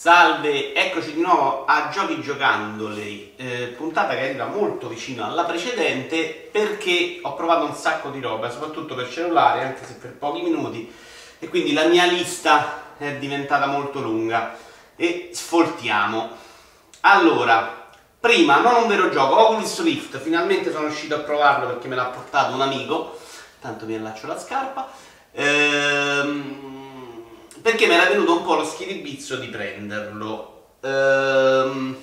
Salve, eccoci di nuovo a Giochi Giocandoli, eh, puntata che arriva molto vicino alla precedente perché ho provato un sacco di roba, soprattutto per cellulare, anche se per pochi minuti, e quindi la mia lista è diventata molto lunga e sfoltiamo. Allora, prima, non un vero gioco, Oculus Rift, finalmente sono uscito a provarlo perché me l'ha portato un amico, tanto mi allaccio la scarpa. Ehm perché mi era venuto un po' lo schiribizzo di prenderlo. Ehm,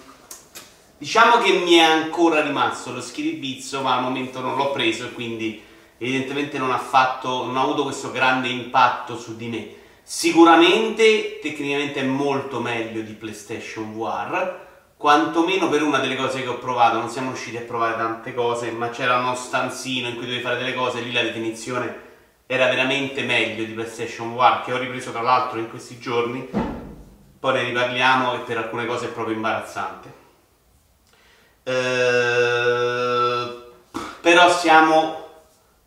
diciamo che mi è ancora rimasto lo schiribizzo, ma al momento non l'ho preso e quindi evidentemente non ha, fatto, non ha avuto questo grande impatto su di me. Sicuramente tecnicamente è molto meglio di PlayStation VR, quantomeno per una delle cose che ho provato, non siamo riusciti a provare tante cose, ma c'era uno stanzino in cui dovevi fare delle cose, lì la definizione era veramente meglio di PlayStation VR che ho ripreso tra l'altro in questi giorni. Poi ne riparliamo e per alcune cose è proprio imbarazzante. Eh, però siamo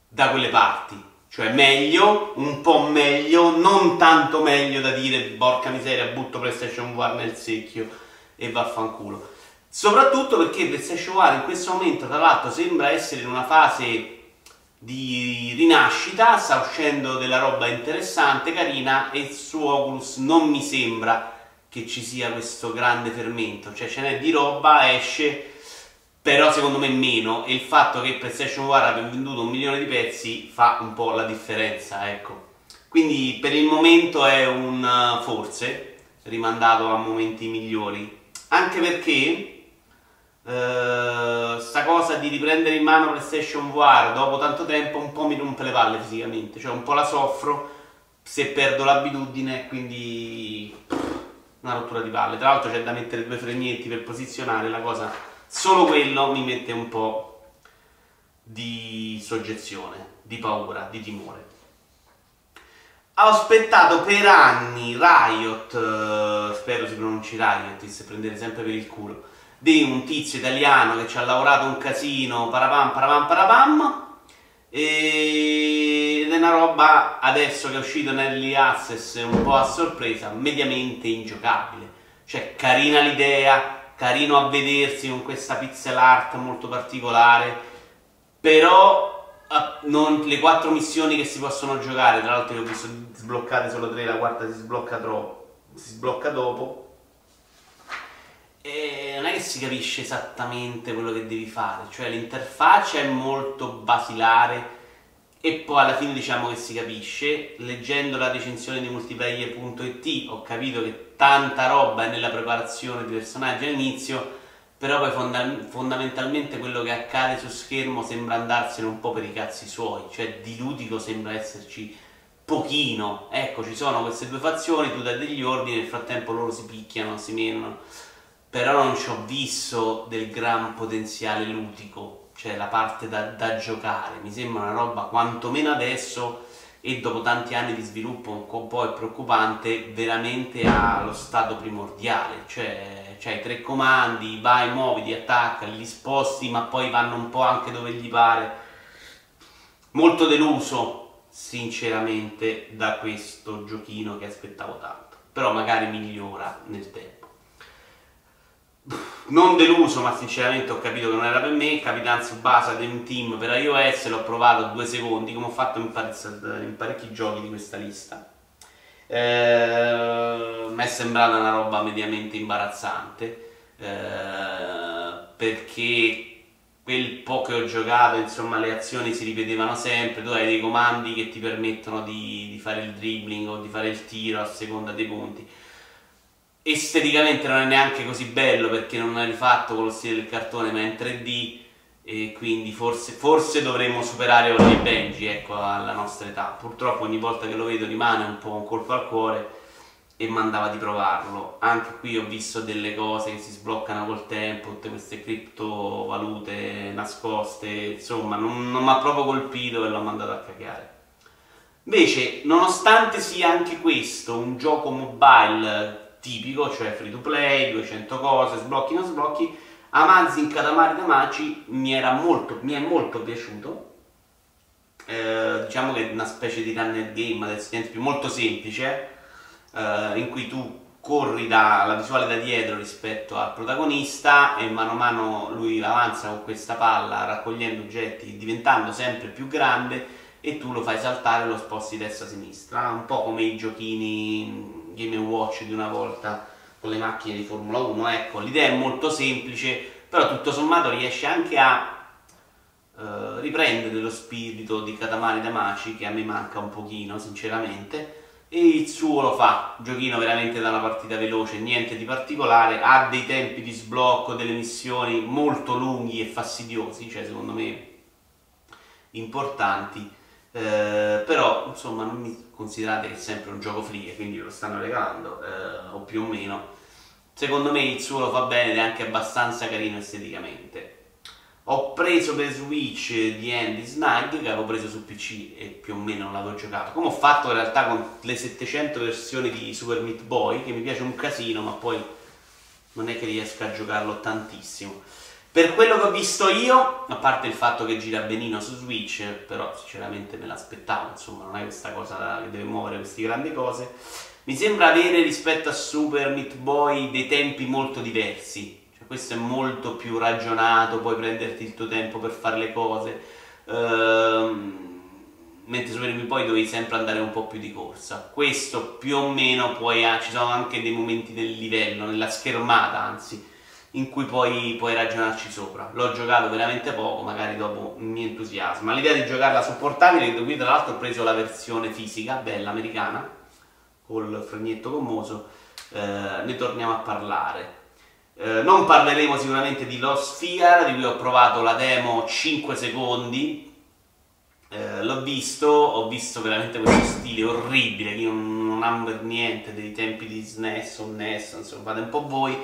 da quelle parti cioè meglio, un po' meglio, non tanto meglio da dire porca miseria butto PlayStation VR nel secchio e vaffanculo. Soprattutto perché PlayStation VR in questo momento tra l'altro sembra essere in una fase di rinascita, sta uscendo della roba interessante, carina e su Oculus non mi sembra che ci sia questo grande fermento, cioè ce n'è di roba, esce, però secondo me meno. E il fatto che PlayStation VR abbia venduto un milione di pezzi fa un po' la differenza, ecco. Quindi per il momento è un forse, rimandato a momenti migliori, anche perché Uh, sta cosa di riprendere in mano PlayStation VR dopo tanto tempo un po' mi rompe le palle fisicamente, cioè un po' la soffro se perdo l'abitudine, quindi una rottura di palle. Tra l'altro c'è da mettere due fregnetti per posizionare la cosa, solo quello mi mette un po' di soggezione, di paura, di timore. Ho aspettato per anni Riot, uh, spero si pronunci Riot, se prendere sempre per il culo di un tizio italiano che ci ha lavorato un casino, parapam, parapam, parapam, ed è una roba adesso che è uscito nell'e access un po' a sorpresa, mediamente ingiocabile. Cioè, carina l'idea, carino a vedersi con questa pixel art molto particolare, però eh, non, le quattro missioni che si possono giocare, tra l'altro io ho visto sbloccate solo tre, la quarta si sblocca troppo, si sblocca dopo, e non è che si capisce esattamente quello che devi fare, cioè l'interfaccia è molto basilare e poi alla fine diciamo che si capisce. Leggendo la recensione di multiplayer.it ho capito che tanta roba è nella preparazione di personaggi all'inizio, però poi fonda- fondamentalmente quello che accade su schermo sembra andarsene un po' per i cazzi suoi, cioè di ludico sembra esserci pochino. Ecco, ci sono queste due fazioni, tu dai degli ordini, nel frattempo loro si picchiano, si menano però non ci ho visto del gran potenziale ludico, cioè la parte da, da, giocare, mi sembra una roba quantomeno adesso e dopo tanti anni di sviluppo un po' preoccupante, veramente allo stato primordiale, cioè c'hai tre comandi, vai, muoviti, attacca, li sposti, ma poi vanno un po' anche dove gli pare. Molto deluso, sinceramente, da questo giochino che aspettavo tanto, però magari migliora nel tempo non deluso, ma sinceramente ho capito che non era per me. Capitan Tsubasa Dream Team per iOS l'ho provato due secondi, come ho fatto in, pare- in parecchi giochi di questa lista. Eh, mi è sembrata una roba mediamente imbarazzante eh, perché quel po' che ho giocato, insomma, le azioni si ripetevano sempre. Tu hai dei comandi che ti permettono di, di fare il dribbling o di fare il tiro a seconda dei punti esteticamente non è neanche così bello perché non è rifatto con lo stile del cartone ma è in 3D e quindi forse, forse dovremmo superare Ollie Benji ecco, alla nostra età. Purtroppo ogni volta che lo vedo rimane un po' un colpo al cuore e mandava di provarlo. Anche qui ho visto delle cose che si sbloccano col tempo tutte queste criptovalute nascoste insomma non, non mi ha proprio colpito e l'ho mandato a cagare. Invece nonostante sia anche questo un gioco mobile tipico, cioè free to play, 200 cose, sblocchi non sblocchi, Amazing Katamari Damacy mi, era molto, mi è molto piaciuto, eh, diciamo che è una specie di runner game adesso più molto semplice, eh, in cui tu corri dalla visuale da dietro rispetto al protagonista e mano a mano lui avanza con questa palla raccogliendo oggetti, diventando sempre più grande e tu lo fai saltare e lo sposti destra-sinistra, un po' come i giochini Game Watch di una volta con le macchine di Formula 1. Ecco, l'idea è molto semplice, però tutto sommato riesce anche a eh, riprendere lo spirito di Katamari Damacy che a me manca un pochino, sinceramente. E il suo lo fa, giochino veramente da una partita veloce, niente di particolare, ha dei tempi di sblocco delle missioni molto lunghi e fastidiosi, cioè secondo me importanti, eh, però insomma non mi considerate che è sempre un gioco free, quindi lo stanno regalando, eh, o più o meno, secondo me il suo lo fa bene ed è anche abbastanza carino esteticamente. Ho preso per Switch di Andy Snag che avevo preso su PC e più o meno non l'avevo giocato. Come ho fatto in realtà con le 700 versioni di Super Meat Boy, che mi piace un casino, ma poi non è che riesco a giocarlo tantissimo. Per quello che ho visto io, a parte il fatto che gira benino su Switch, però sinceramente me l'aspettavo, insomma, non è questa cosa che deve muovere queste grandi cose. Mi sembra avere rispetto a Super Meat Boy dei tempi molto diversi questo è molto più ragionato, puoi prenderti il tuo tempo per fare le cose, ehm, mentre su Game poi dovevi sempre andare un po' più di corsa. Questo più o meno poi ha, ci sono anche dei momenti del livello, nella schermata anzi, in cui poi puoi ragionarci sopra. L'ho giocato veramente poco, magari dopo mi entusiasma. L'idea di giocarla su portatile, qui tra l'altro ho preso la versione fisica, bella, americana, col fregnetto gommoso, eh, ne torniamo a parlare. Eh, non parleremo sicuramente di Lost Sphere, di cui ho provato la demo 5 secondi. Eh, l'ho visto, ho visto veramente questo stile orribile, io non, non amo per niente dei tempi di SNES o NES, insomma, fate un po' voi.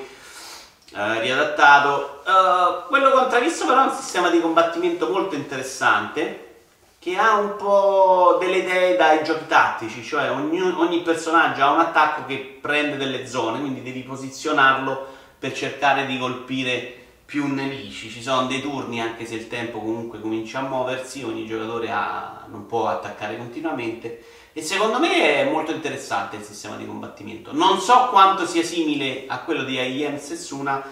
Eh, riadattato. Uh, quello intravisto però è un sistema di combattimento molto interessante che ha un po' delle idee dai giochi tattici, cioè ogni, ogni personaggio ha un attacco che prende delle zone, quindi devi posizionarlo per cercare di colpire più nemici. Ci sono dei turni, anche se il tempo comunque comincia a muoversi, ogni giocatore ha, non può attaccare continuamente. E secondo me è molto interessante il sistema di combattimento. Non so quanto sia simile a quello di IEM Sessuna,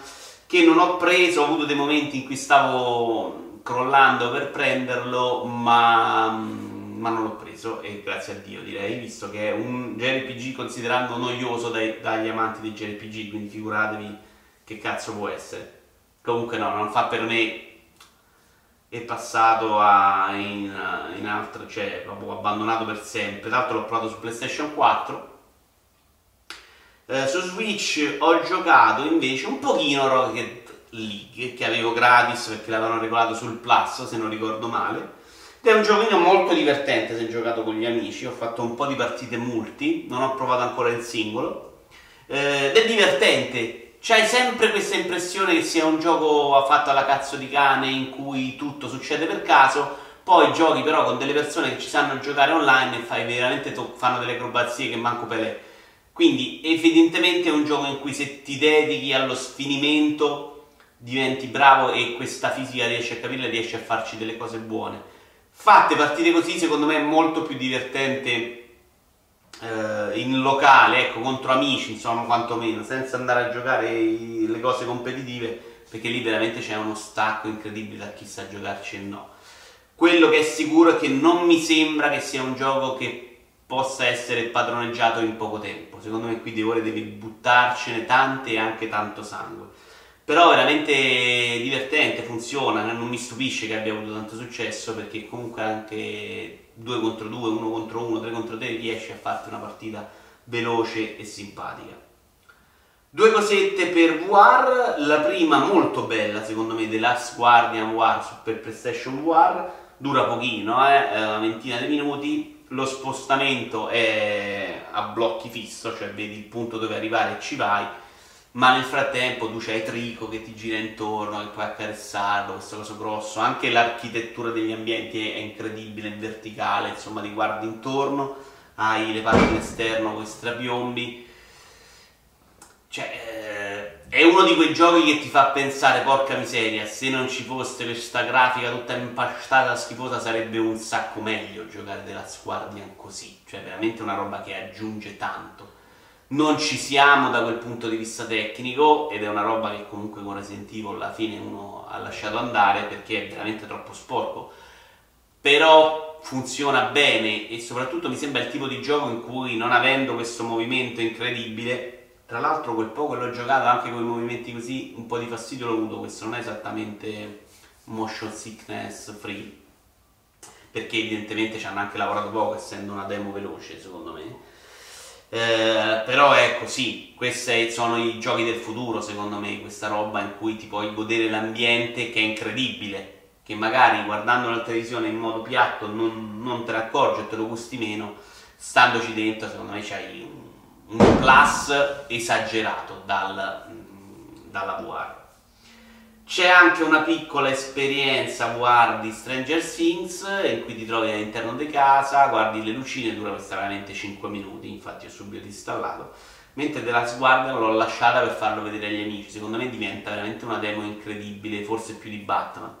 che non ho preso, ho avuto dei momenti in cui stavo crollando per prenderlo, ma, ma non l'ho preso e grazie a Dio direi, visto che è un JRPG considerando noioso dai, dagli amanti dei JRPG, quindi figuratevi che cazzo può essere. Comunque no, non fa per me è passato a, in, in altro, cioè proprio abbandonato per sempre. Tra l'altro l'ho provato su PlayStation 4. Eh, su Switch ho giocato invece un pochino Rocket League che avevo gratis perché l'avevano regolato sul Plus se non ricordo male. Ed è un giochino molto divertente se giocato con gli amici. Ho fatto un po' di partite multi, non ho provato ancora il singolo. Eh, ed è divertente, c'hai sempre questa impressione che sia un gioco fatto alla cazzo di cane in cui tutto succede per caso, poi giochi però con delle persone che ci sanno giocare online e fai veramente to- fanno delle acrobazie che manco Pelé. Quindi evidentemente è un gioco in cui se ti dedichi allo sfinimento diventi bravo e questa fisica riesci a capirla e riesci a farci delle cose buone. Fatte partite così secondo me è molto più divertente eh, in locale, ecco, contro amici, insomma, quantomeno, senza andare a giocare i, le cose competitive, perché lì veramente c'è uno stacco incredibile da chi sa giocarci e no. Quello che è sicuro è che non mi sembra che sia un gioco che possa essere padroneggiato in poco tempo. Secondo me qui di ore devi buttarcene tante e anche tanto sangue. Però veramente divertente, funziona, non mi stupisce che abbia avuto tanto successo perché comunque anche 2 contro 2, 1 contro 1, 3 contro 3 riesci a farti una partita veloce e simpatica. Due cosette per VR, la prima molto bella secondo me, The Last Guardian VR per PlayStation VR, dura pochino, eh, una ventina di minuti, lo spostamento è a blocchi fisso, cioè vedi il punto dove arrivare e ci vai, ma nel frattempo tu c'hai Trico che ti gira intorno, che puoi accarezzarlo, questo coso grosso, anche l'architettura degli ambienti è incredibile, è verticale, insomma ti guardi intorno, hai le parti esterno con i strapiombi, cioè eh, è uno di quei giochi che ti fa pensare, porca miseria, se non ci fosse questa grafica tutta impastata, schifosa, sarebbe un sacco meglio giocare della Guardian così, cioè veramente una roba che aggiunge tanto non ci siamo da quel punto di vista tecnico ed è una roba che comunque con Resident Evil alla fine uno ha lasciato andare perché è veramente troppo sporco. Però funziona bene e soprattutto mi sembra il tipo di gioco in cui non avendo questo movimento incredibile tra l'altro quel poco che l'ho giocato anche con i movimenti così un po' di fastidio l'ho avuto questo non è esattamente motion sickness free perché evidentemente ci hanno anche lavorato poco essendo una demo veloce secondo me eh, però è così, questi sono i giochi del futuro secondo me, questa roba in cui ti puoi godere l'ambiente che è incredibile, che magari guardando la televisione in modo piatto non, non te ne accorgi e te lo gusti meno, standoci dentro secondo me c'hai un, un plus esagerato dal, dalla VR. C'è anche una piccola esperienza guardi Stranger Things in cui ti trovi all'interno di casa, guardi le lucine, dura veramente 5 minuti, infatti ho subito installato. Mentre The Last Guardian l'ho lasciata per farlo vedere agli amici, secondo me diventa veramente una demo incredibile, forse più di Batman.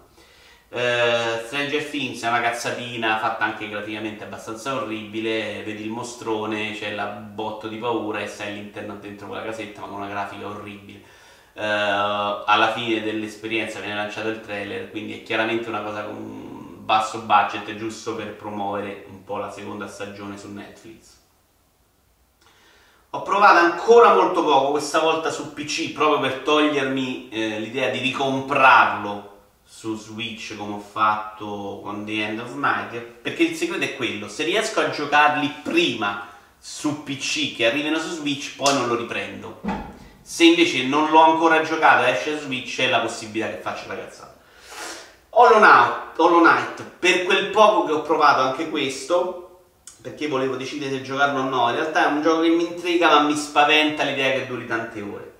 Uh, Stranger Things è una cazzatina fatta anche graficamente abbastanza orribile, vedi il mostrone, c'è la botto di paura e stai all'interno dentro quella casetta ma con una grafica orribile eh, alla fine dell'esperienza viene lanciato il trailer, quindi è chiaramente una cosa con basso budget, giusto per promuovere un po' la seconda stagione su Netflix. Ho provato ancora molto poco, questa volta su PC, proprio per togliermi eh, l'idea di ricomprarlo su Switch come ho fatto con The End of Night, perché il segreto è quello, se riesco a giocarli prima su PC che arrivino su Switch, poi non lo riprendo se invece non l'ho ancora giocato e esce Switch, c'è la possibilità che faccia la cazzata. Hollow Knight, Hollow Knight, per quel poco che ho provato anche questo, perché volevo decidere se giocarlo o no, in realtà è un gioco che mi intriga ma mi spaventa l'idea che duri tante ore.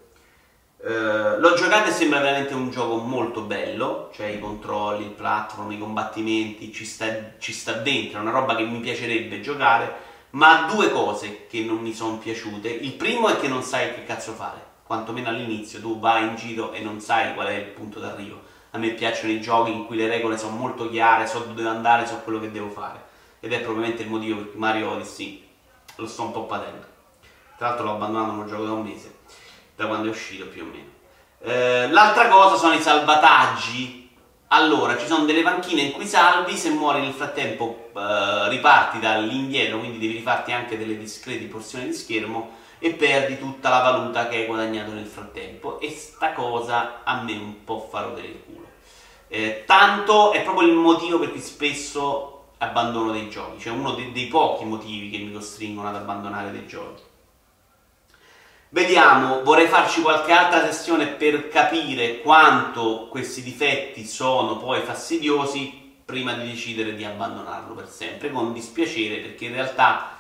Uh, l'ho giocato e sembra veramente un gioco molto bello, cioè i controlli, il platform, i combattimenti, ci sta, ci sta dentro, è una roba che mi piacerebbe giocare, ma due cose che non mi sono piaciute. Il primo è che non sai che cazzo fare quantomeno all'inizio tu vai in giro e non sai qual è il punto d'arrivo. A me piacciono i giochi in cui le regole sono molto chiare, so dove andare, so quello che devo fare. Ed è probabilmente il motivo per cui Mario Odyssey lo sto un po' patendo. Tra l'altro l'ho abbandonato, non gioco da un mese, da quando è uscito più o meno. Eh, l'altra cosa sono i salvataggi. Allora, ci sono delle panchine in cui salvi, se muori nel frattempo eh, riparti dall'indietro, quindi devi rifarti anche delle discrete porzioni di schermo e perdi tutta la valuta che hai guadagnato nel frattempo e sta cosa a me un po' fa rodere il culo. Eh, tanto è proprio il motivo per cui spesso abbandono dei giochi, cioè uno dei, dei pochi motivi che mi costringono ad abbandonare dei giochi. Vediamo, vorrei farci qualche altra sessione per capire quanto questi difetti sono poi fastidiosi prima di decidere di abbandonarlo per sempre, con dispiacere perché in realtà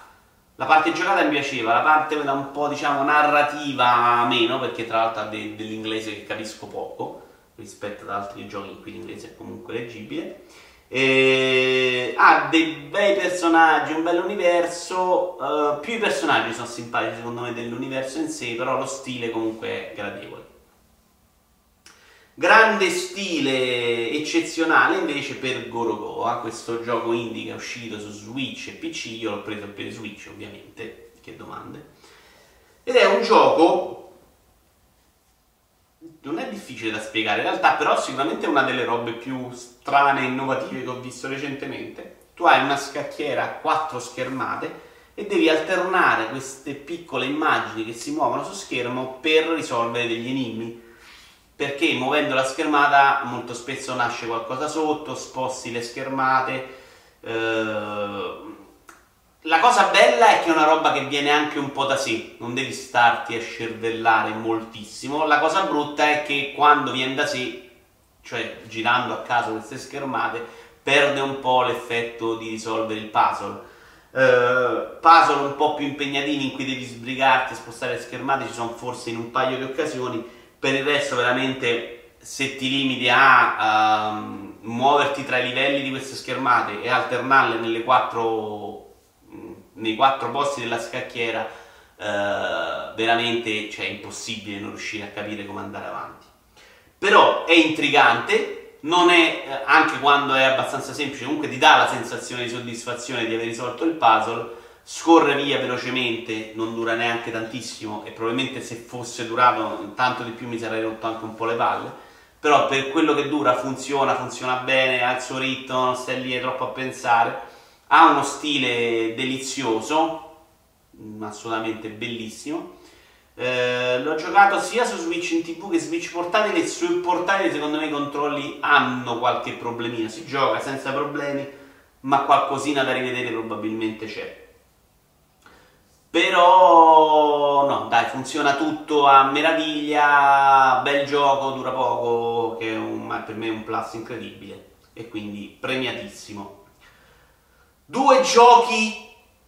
la parte giocata mi piaceva, la parte un po' diciamo narrativa meno, perché tra l'altro ha de- dell'inglese che capisco poco rispetto ad altri giochi in cui l'inglese è comunque leggibile. E... ha dei bei personaggi, un bel universo. Uh, più i personaggi sono simpatici secondo me dell'universo in sé, però lo stile comunque è gradevole. Grande stile eccezionale invece per Gorogoa, questo gioco indie che è uscito su Switch e PC, io l'ho preso per Switch ovviamente, che domande. Ed è un gioco, non è difficile da spiegare in realtà, però sicuramente è una delle robe più strane e innovative che ho visto recentemente. Tu hai una scacchiera a quattro schermate e devi alternare queste piccole immagini che si muovono su schermo per risolvere degli enigmi perché muovendo la schermata molto spesso nasce qualcosa sotto, sposti le schermate. Eh, la cosa bella è che è una roba che viene anche un po' da sé, non devi starti a scervellare moltissimo. La cosa brutta è che quando viene da sé, cioè girando a caso queste schermate, perde un po' l'effetto di risolvere il puzzle. Uh, puzzle un po' più impegnativi in cui devi sbrigarti a spostare le schermate ci sono forse in un paio di occasioni per il resto veramente se ti limiti a um, muoverti tra i livelli di queste schermate e alternarle quattro, nei quattro posti della scacchiera uh, veramente cioè, è impossibile non riuscire a capire come andare avanti. Però è intrigante non è, eh, anche quando è abbastanza semplice comunque ti dà la sensazione di soddisfazione di aver risolto il puzzle scorre via velocemente, non dura neanche tantissimo e probabilmente se fosse durato tanto di più mi sarei rotto anche un po' le palle, però per quello che dura funziona, funziona bene, ha il suo ritmo, non stai lì troppo a pensare, ha uno stile delizioso, mm, assolutamente bellissimo. Eh, l'ho giocato sia su Switch in tv che Switch portatile e sul portatile secondo me i controlli hanno qualche problemino, si gioca senza problemi, ma qualcosina da rivedere probabilmente c'è. Però no, dai, funziona tutto a meraviglia, bel gioco, dura poco, che è un, per me è un plus incredibile e quindi premiatissimo. Due giochi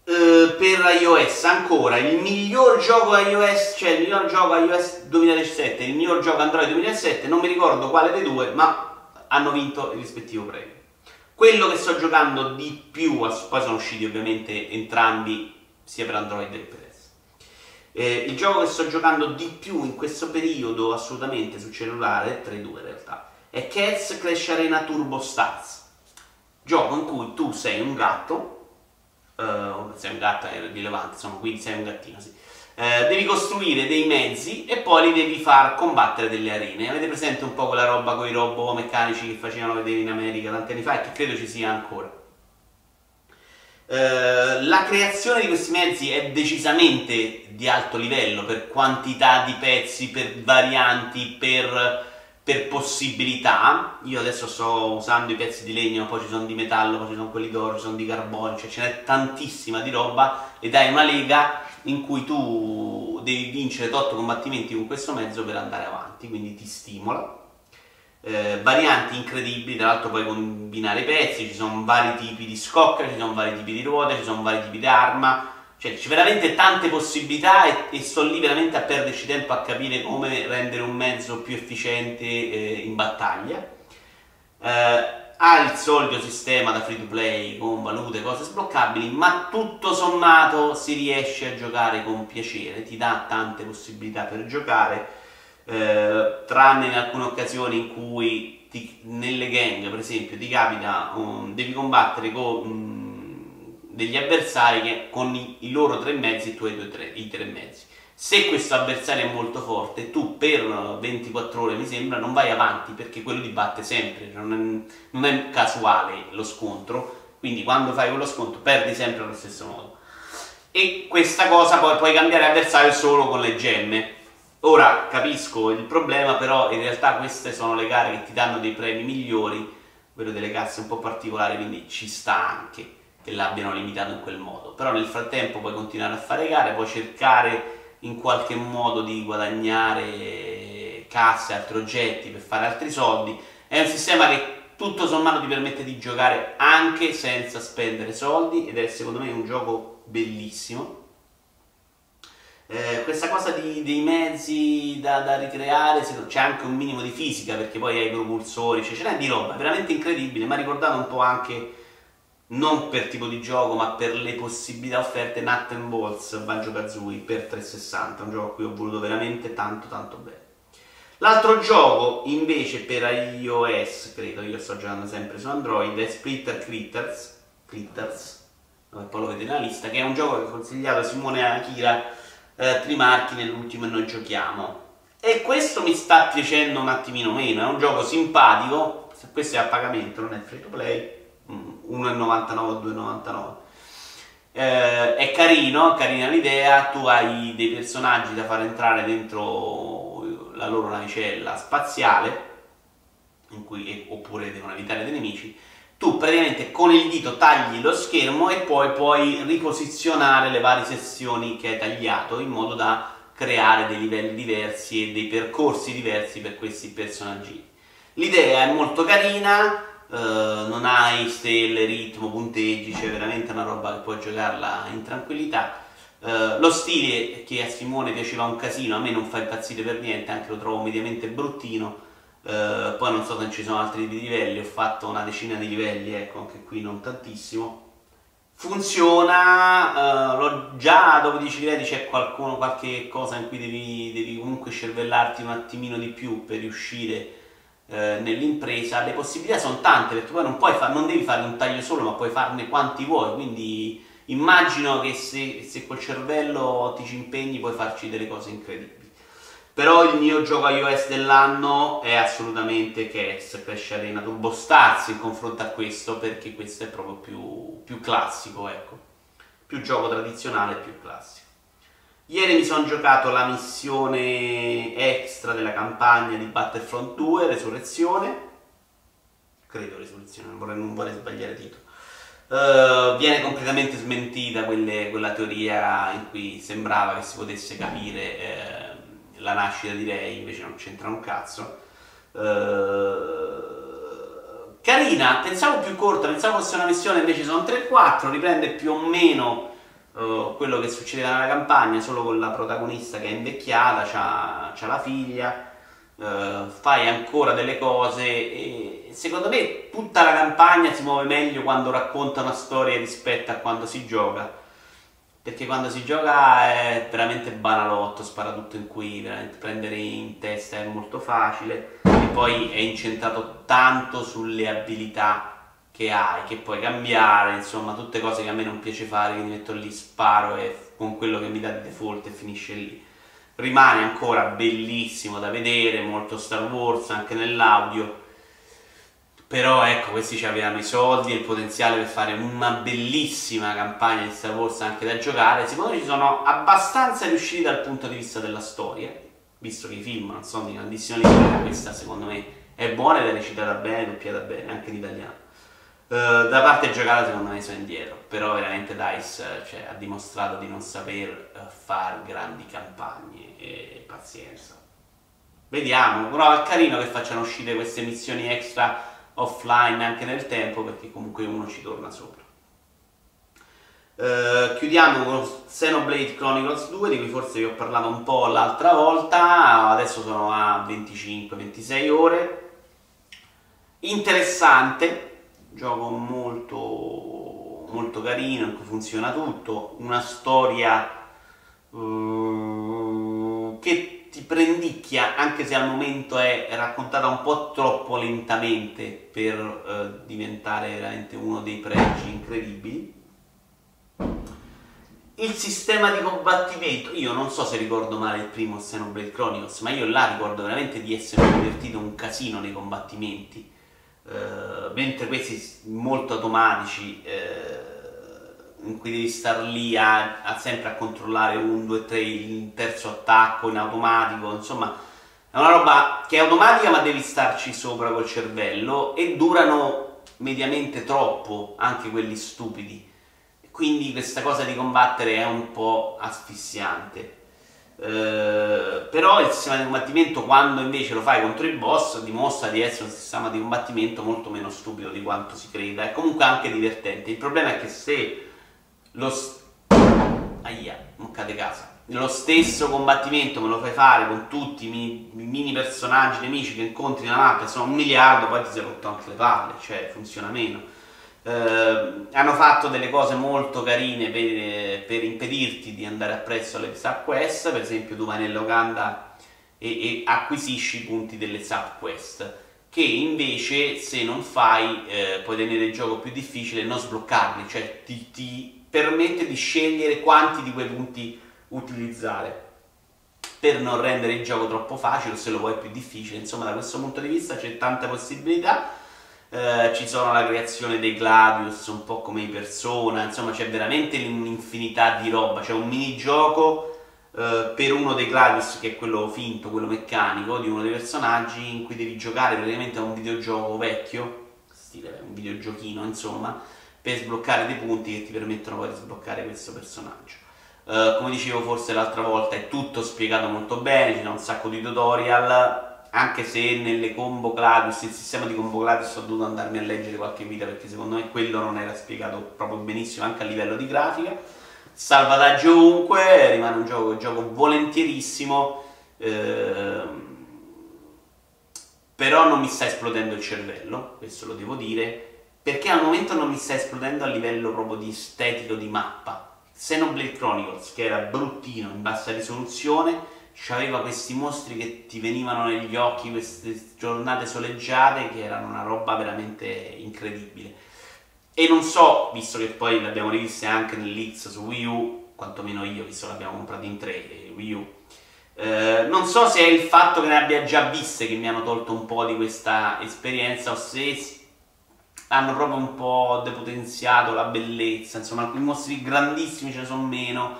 eh, per iOS ancora, il miglior gioco iOS, cioè il miglior gioco iOS 2017 il miglior gioco Android 2017, non mi ricordo quale dei due, ma hanno vinto il rispettivo premio. Quello che sto giocando di più, poi sono usciti ovviamente entrambi sia per Android che per iOS. Eh, il gioco che sto giocando di più in questo periodo assolutamente su cellulare, tra i due in realtà, è Cats Crash Arena Turbo Stars. Gioco in cui tu sei un gatto, uh, sei un gatto è rilevante, insomma, quindi sei un gattino, sì. Uh, devi costruire dei mezzi e poi li devi far combattere delle arene. Avete presente un po' quella roba con i robot meccanici che facevano vedere in America tanti anni fa e che credo ci sia ancora. Eh, la creazione di questi mezzi è decisamente di alto livello per quantità di pezzi, per varianti, per, per, possibilità. Io adesso sto usando i pezzi di legno, poi ci sono di metallo, poi ci sono quelli d'oro, ci sono di carbonio, cioè ce n'è tantissima di roba ed hai una lega in cui tu devi vincere 8 combattimenti con questo mezzo per andare avanti, quindi ti stimola eh, varianti incredibili, tra l'altro puoi combinare i pezzi, ci sono vari tipi di scocca, ci sono vari tipi di ruote, ci sono vari tipi di arma, cioè c'è veramente tante possibilità e, e, sto lì veramente a perderci tempo a capire come rendere un mezzo più efficiente eh, in battaglia. Eh, ha il solito sistema da free to play con valute, cose sbloccabili, ma tutto sommato si riesce a giocare con piacere, ti dà tante possibilità per giocare eh, tranne in alcune occasioni in cui ti, nelle gang, per esempio, ti capita, um, devi combattere con um, degli avversari che con i, i, loro tre mezzi tu hai due, tre, i tre mezzi. Se questo avversario è molto forte, tu per 24 ore, mi sembra, non vai avanti perché quello ti batte sempre, non è, non è casuale lo scontro, quindi quando fai quello scontro perdi sempre allo stesso modo. E questa cosa poi puoi cambiare avversario solo con le gemme, Ora capisco il problema, però in realtà queste sono le gare che ti danno dei premi migliori, quello delle casse un po' particolari, quindi ci sta anche che l'abbiano limitato in quel modo. Però nel frattempo puoi continuare a fare gare, puoi cercare in qualche modo di guadagnare casse, altri oggetti per fare altri soldi. È un sistema che tutto sommato ti permette di giocare anche senza spendere soldi ed è secondo me un gioco bellissimo eh, questa cosa di, dei mezzi da, da ricreare, c'è anche un minimo di fisica perché poi hai i propulsori, cioè, ce n'è di roba, veramente incredibile, mi ha ricordato un po' anche, non per tipo di gioco, ma per le possibilità offerte Nut and Balls Banjo Kazooie per 360, un gioco a cui ho voluto veramente tanto tanto bene. L'altro gioco invece per iOS, credo, io sto giocando sempre su Android, è Splitter Critters, Critters, poi lo vedete nella lista, che è un gioco che ho consigliato a Simone Akira eh, Trimarchi nell'ultimo e noi giochiamo. E questo mi sta piacendo un attimino meno, è un gioco simpatico, se questo è a pagamento, non è free to play, 1,99 o 2,99. Eh, è carino, carina l'idea, tu hai dei personaggi da far entrare dentro la loro navicella spaziale, cui, oppure devono evitare dei nemici, tu praticamente con il dito tagli lo schermo e poi puoi riposizionare le varie sezioni che hai tagliato in modo da creare dei livelli diversi e dei percorsi diversi per questi personaggi. L'idea è molto carina, eh, non hai stelle, ritmo, punteggi, c'è veramente una roba che puoi giocarla in tranquillità. Uh, lo stile che a Simone piaceva un casino, a me non fa impazzire per niente, anche lo trovo mediamente bruttino, eh, poi non so se ci sono altri livelli, ho fatto una decina di livelli, ecco, anche qui non tantissimo. Funziona, l'ho già dopo 10 livelli c'è qualcuno, qualche cosa in cui devi, devi, comunque cervellarti un attimino di più per riuscire uh, nell'impresa. Le possibilità sono tante perché poi non, fa- non devi fare un taglio solo, ma puoi farne quanti vuoi, quindi Immagino che se, se col cervello ti ci impegni puoi farci delle cose incredibili. Però il mio gioco iOS dell'anno è assolutamente Cats, Crash Arena Turbo Stars in confronto a questo, perché questo è proprio più, più classico, ecco. Più gioco tradizionale, più classico. Ieri mi sono giocato la missione extra della campagna di Battlefront 2, Resurrezione. Credo Resurrezione, non vorrei, non vorrei sbagliare titolo. Uh, viene completamente smentita quelle, quella teoria in cui sembrava che si potesse capire eh, la nascita di Rey, invece non c'entra un cazzo. Uh, carina, pensavo più corta, pensavo fosse una missione, invece sono 3-4, riprende più o meno uh, quello che succedeva nella campagna, solo con la protagonista che è invecchiata, c'ha, c'ha la figlia, uh, fai ancora delle cose e secondo me tutta la campagna si muove meglio quando racconta una storia rispetto a quando si gioca. Perché quando si gioca è veramente banalotto, spara tutto in cui, prendere in testa è molto facile e poi è incentrato tanto sulle abilità che hai, che puoi cambiare, insomma, tutte cose che a me non piace fare, mi metto lì, sparo e con quello che mi dà il default e finisce lì. Rimane ancora bellissimo da vedere, molto Star Wars anche nell'audio, però ecco, questi avevano i soldi e il potenziale per fare una bellissima campagna di Star Wars anche da giocare. Secondo me ci sono abbastanza riusciti dal punto di vista della storia, visto che i film non sono di grandissima livello, questa secondo me è buona ed è recitata bene, doppiata bene, anche in italiano. Uh, da parte giocata secondo me sono indietro, però veramente DICE cioè, ha dimostrato di non saper uh, fare grandi campagne e pazienza. Vediamo, però è carino che facciano uscire queste missioni extra offline anche nel tempo perché comunque uno ci torna sopra. Uh, chiudiamo con Xenoblade Chronicles 2 di cui forse vi ho parlato un po' l'altra volta, adesso sono a 25-26 ore. Interessante, gioco molto, molto carino in cui funziona tutto, una storia uh, che ti prendicchia anche se al momento è raccontata un po' troppo lentamente per uh, diventare veramente uno dei pregi incredibili. Il sistema di combattimento, io non so se ricordo male il primo Xenoblade Chronicles, ma io là ricordo veramente di essermi divertito un casino nei combattimenti eh, mentre questi molto automatici eh, in cui devi star lì a, a, sempre a controllare un, due, tre, il terzo attacco in automatico, insomma è una roba che è automatica ma devi starci sopra col cervello e durano mediamente troppo anche quelli stupidi. Quindi questa cosa di combattere è un po' asfissiante. Eh, però il sistema di combattimento quando invece lo fai contro il boss dimostra di essere un sistema di combattimento molto meno stupido di quanto si creda. E comunque anche divertente. Il problema è che se lo st- aia, lo stesso combattimento me lo fai fare con tutti i mini, mini personaggi nemici che incontri nella mappa sono un miliardo poi ti sei rotto anche le palle cioè funziona meno. Eh, hanno fatto delle cose molto carine per, per, impedirti di andare appresso alle subquest, per esempio tu vai nell'Uganda e, e acquisisci i punti delle subquest, che invece se non fai eh, puoi tenere il gioco più difficile e non sbloccarli, cioè ti, ti permette di scegliere quanti di quei punti utilizzare. Per non rendere il gioco troppo facile o se lo vuoi più difficile, insomma da questo punto di vista c'è tanta possibilità. Eh, ci sono la creazione dei Gladius, un po' come i Persona, insomma c'è veramente un'infinità di roba, c'è un minigioco eh, per uno dei Gladius che è quello finto, quello meccanico di uno dei personaggi in cui devi giocare praticamente a un videogioco vecchio, stile un videogiochino insomma, per sbloccare dei punti che ti permettono poi di sbloccare questo personaggio. Uh, come dicevo forse l'altra volta è tutto spiegato molto bene, ci sono un sacco di tutorial, anche se nelle combo Gladius, il sistema di combo Gladius ho dovuto andarmi a leggere qualche video perché secondo me quello non era spiegato proprio benissimo anche a livello di grafica. Salvataggio ovunque, rimane un gioco che gioco volentierissimo, ehm, però non mi sta esplodendo il cervello, questo lo devo dire, perché al momento non mi sta esplodendo a livello proprio di estetico di mappa. Xenoblade Chronicles, che era bruttino in bassa risoluzione, aveva questi mostri che ti venivano negli occhi, queste giornate soleggiate che erano una roba veramente incredibile. e non so, visto che poi le abbiamo riviste anche nell'X su Wii U, quantomeno io, visto che l'abbiamo comprato in tre, eh, Wii U, eh, non so se è il fatto che ne abbia già viste che mi hanno tolto un po' di questa esperienza o se hanno proprio un po' depotenziato la bellezza, insomma, i mostri grandissimi ce ne sono meno,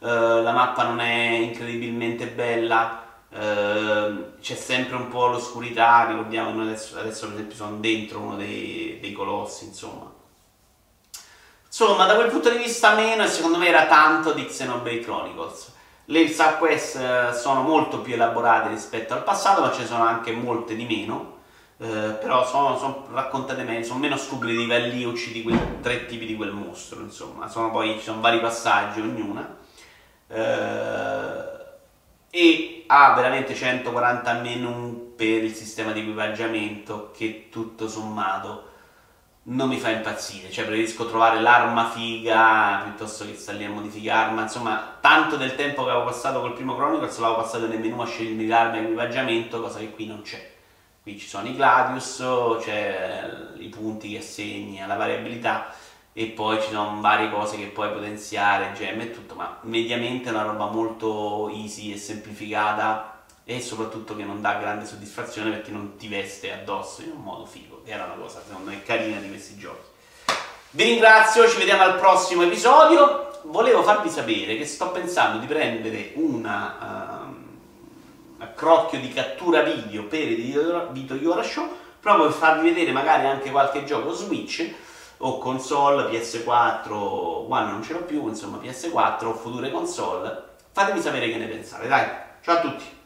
eh, la mappa non è incredibilmente bella, eh, c'è sempre un po' l'oscurità, ricordiamo che noi adesso, adesso per esempio sono dentro uno dei, dei colossi, insomma Insomma, da quel punto di vista meno e secondo me era tanto di Xenoblade Chronicles. Le subquest eh, sono molto più elaborate rispetto al passato, ma ce ne sono anche molte di meno. Eh, però sono, sono, raccontate meglio, sono meno stupide di livelli uccidi quei tre tipi di quel mostro, insomma, sono poi, ci sono vari passaggi ognuna. Eh, e ha veramente 140 menu per il sistema di equipaggiamento che tutto sommato non mi fa impazzire, cioè preferisco trovare l'arma figa piuttosto che stare lì a modificare arma, insomma tanto del tempo che avevo passato col primo Chronicles l'avevo passato nel menu a scegliermi l'arma e l'equipaggiamento, cosa che qui non c'è. Qui ci sono i Gladius, c'è i punti che assegni alla variabilità e poi ci sono varie cose che puoi potenziare, gemme e tutto, ma mediamente è una roba molto easy e semplificata e soprattutto che non dà grande soddisfazione perché non ti veste addosso in un modo figo, che era una cosa secondo me carina di questi giochi. Vi ringrazio, ci vediamo al prossimo episodio. Volevo farvi sapere che sto pensando di prendere una uh, accrocchio di cattura video per il Video Yora Show proprio per farvi vedere magari anche qualche gioco Switch o console, PS4, One non ce l'ho più, insomma PS4 o future console. Fatemi sapere che ne pensate, dai. Ciao a tutti!